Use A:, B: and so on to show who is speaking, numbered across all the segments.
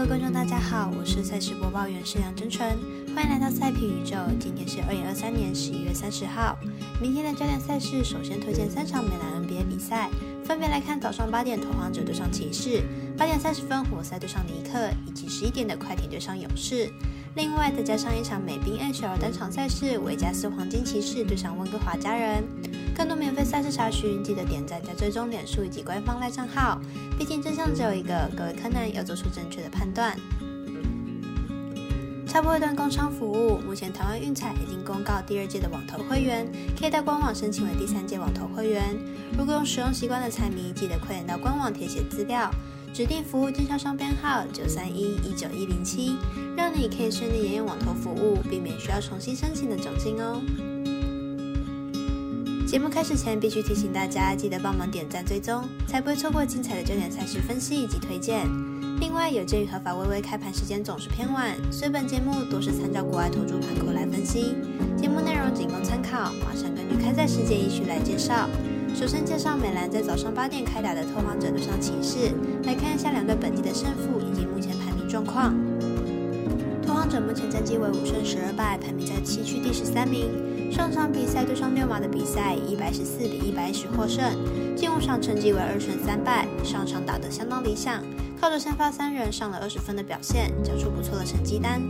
A: 各位观众，大家好，我是赛事播报员石梁真纯，欢迎来到赛评宇宙。今天是二零二三年十一月三十号，明天的焦点赛事，首先推荐三场美兰 NBA 比赛，分别来看早上八点，拓荒者对上骑士；八点三十分，活塞对上尼克；以及十一点的快艇对上勇士。另外再加上一场美兵 NHL 单场赛事，维加斯黄金骑士对上温哥华家人。更多免费赛事查询，记得点赞加追踪脸书以及官方赖账号。毕竟真相只有一个，各位柯南要做出正确的判断。插播一段工商服务：目前台湾运彩已经公告第二届的网投会员，可以到官网申请为第三届网投会员。如果有使用习惯的彩迷，记得快点到官网填写资料。指定服务经销商编号九三一一九一零七，让你可以顺利沿用网投服务，避免需要重新申请的窘境哦。节目开始前，必须提醒大家记得帮忙点赞追踪，才不会错过精彩的焦点赛事分析以及推荐。另外，有鉴于合法微微开盘时间总是偏晚，所以本节目多是参照国外投注盘口来分析，节目内容仅供参考。马上根据开赛时间依序来介绍。首先介绍美兰在早上八点开打的拓荒者对上骑士，来看一下两队本季的胜负以及目前排名状况。拓荒者目前战绩为五胜十二败，排名在七区第十三名。上场比赛对上六马的比赛，一百十四比一百一十获胜，进入场成绩为二胜三败，上场打得相当理想，靠着先发三人上了二十分的表现，缴出不错的成绩单。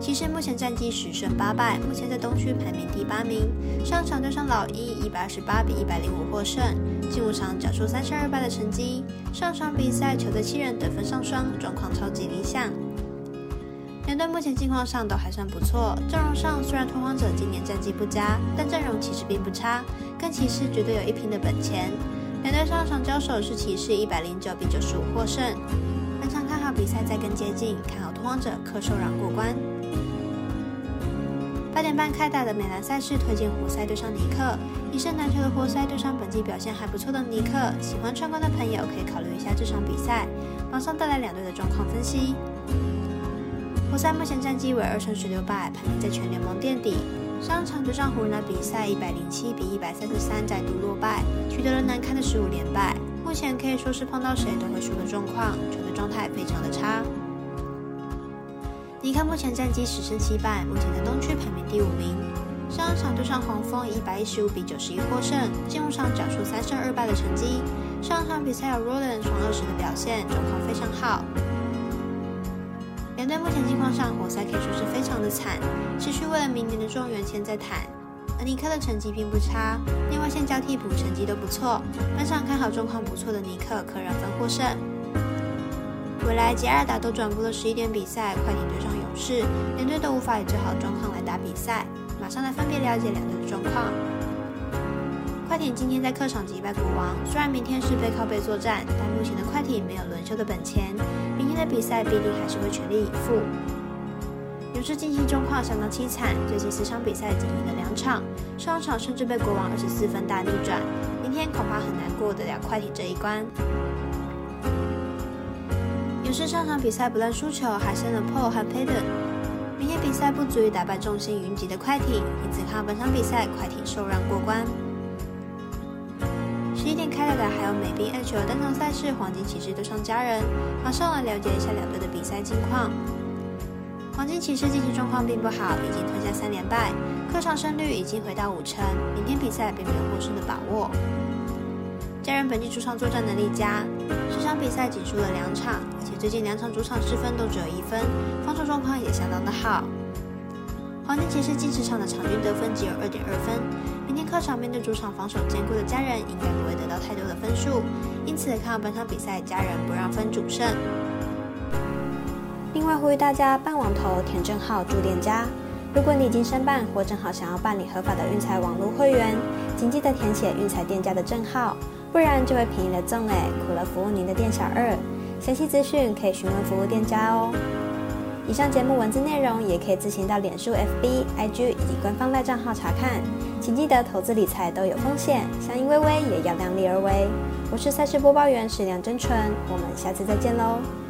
A: 骑士目前战绩十胜八败，目前在东区排名第八名。上场对上老鹰，一百二十八比一百零五获胜，进入场缴出三胜二败的成绩。上场比赛球队七人得分上双，状况超级理想。两队目前近况上都还算不错。阵容上虽然拓荒者今年战绩不佳，但阵容其实并不差，跟骑士绝对有一拼的本钱。两队上场交手是骑士一百零九比九十五获胜。本场看好比赛再更接近，看好拓荒者客受让过关。八点半开打的美兰赛事，推荐活塞对上尼克。一胜难求的活塞对上本季表现还不错的尼克，喜欢串关的朋友可以考虑一下这场比赛。马上带来两队的状况分析。活塞目前战绩为二胜十六败，排名在全联盟垫底。上场对上湖人的比赛，一百零七比一百三十三再度落败，取得了难堪的十五连败。目前可以说是碰到谁都会输的状况，球队状态非常的差。尼克目前战绩十胜七败，目前在东区排名第五名。上场对上黄蜂，一百一十五比九十一获胜，进入上缴出三胜二败的成绩。上场比赛有 Roland 双二十的表现，状况非常好。两队目前境况上，活塞可以说是非常的惨，持续为了明年的状元签在谈。而尼克的成绩并不差，内外线交替补成绩都不错。本场看好状况不错的尼克，可让分获胜。未来杰尔达都转播了十一点比赛，快艇对上勇士，两队都无法以最好的状况来打比赛。马上来分别了解两队的状况。快艇今天在客场击败国王，虽然明天是背靠背作战，但目前的快艇没有轮休的本钱，明天的比赛必定还是会全力以赴。勇士近期状况相当凄惨，最近四场比赛仅赢了两场，上场甚至被国王二十四分大逆转，明天恐怕很难过得了快艇这一关。勇士上场比赛不但输球，还伤了 Paul 和 Payton。明天比赛不足以打败重心云集的快艇，因此看本场比赛快艇受让过关。十一点开打的还有美兵 H 单场赛事黄金骑士对上家人，马上来了解一下两队的比赛近况。黄金骑士近期状况并不好，已经吞下三连败，客场胜率已经回到五成，明天比赛并没有获胜的把握。家人本季主场作战能力佳，十场比赛仅输了两场，而且最近两场主场失分都只有一分，防守状况也相当的好。黄金骑士近十场的场均得分只有二点二分，明天客场面对主场防守坚固的家人，应该不会得到太多的分数，因此看好本场比赛家人不让分主胜。另外呼吁大家办网投填证号注店家，如果你已经申办或正好想要办理合法的运彩网络会员，请记得填写运彩店家的证号。不然就会便宜了赠哎，苦了服务您的店小二。详细资讯可以询问服务店家哦。以上节目文字内容也可以自行到脸书、FB、IG 以及官方赖账号查看。请记得投资理财都有风险，相依微微也要量力而为。我是赛事播报员史梁真纯，我们下次再见喽。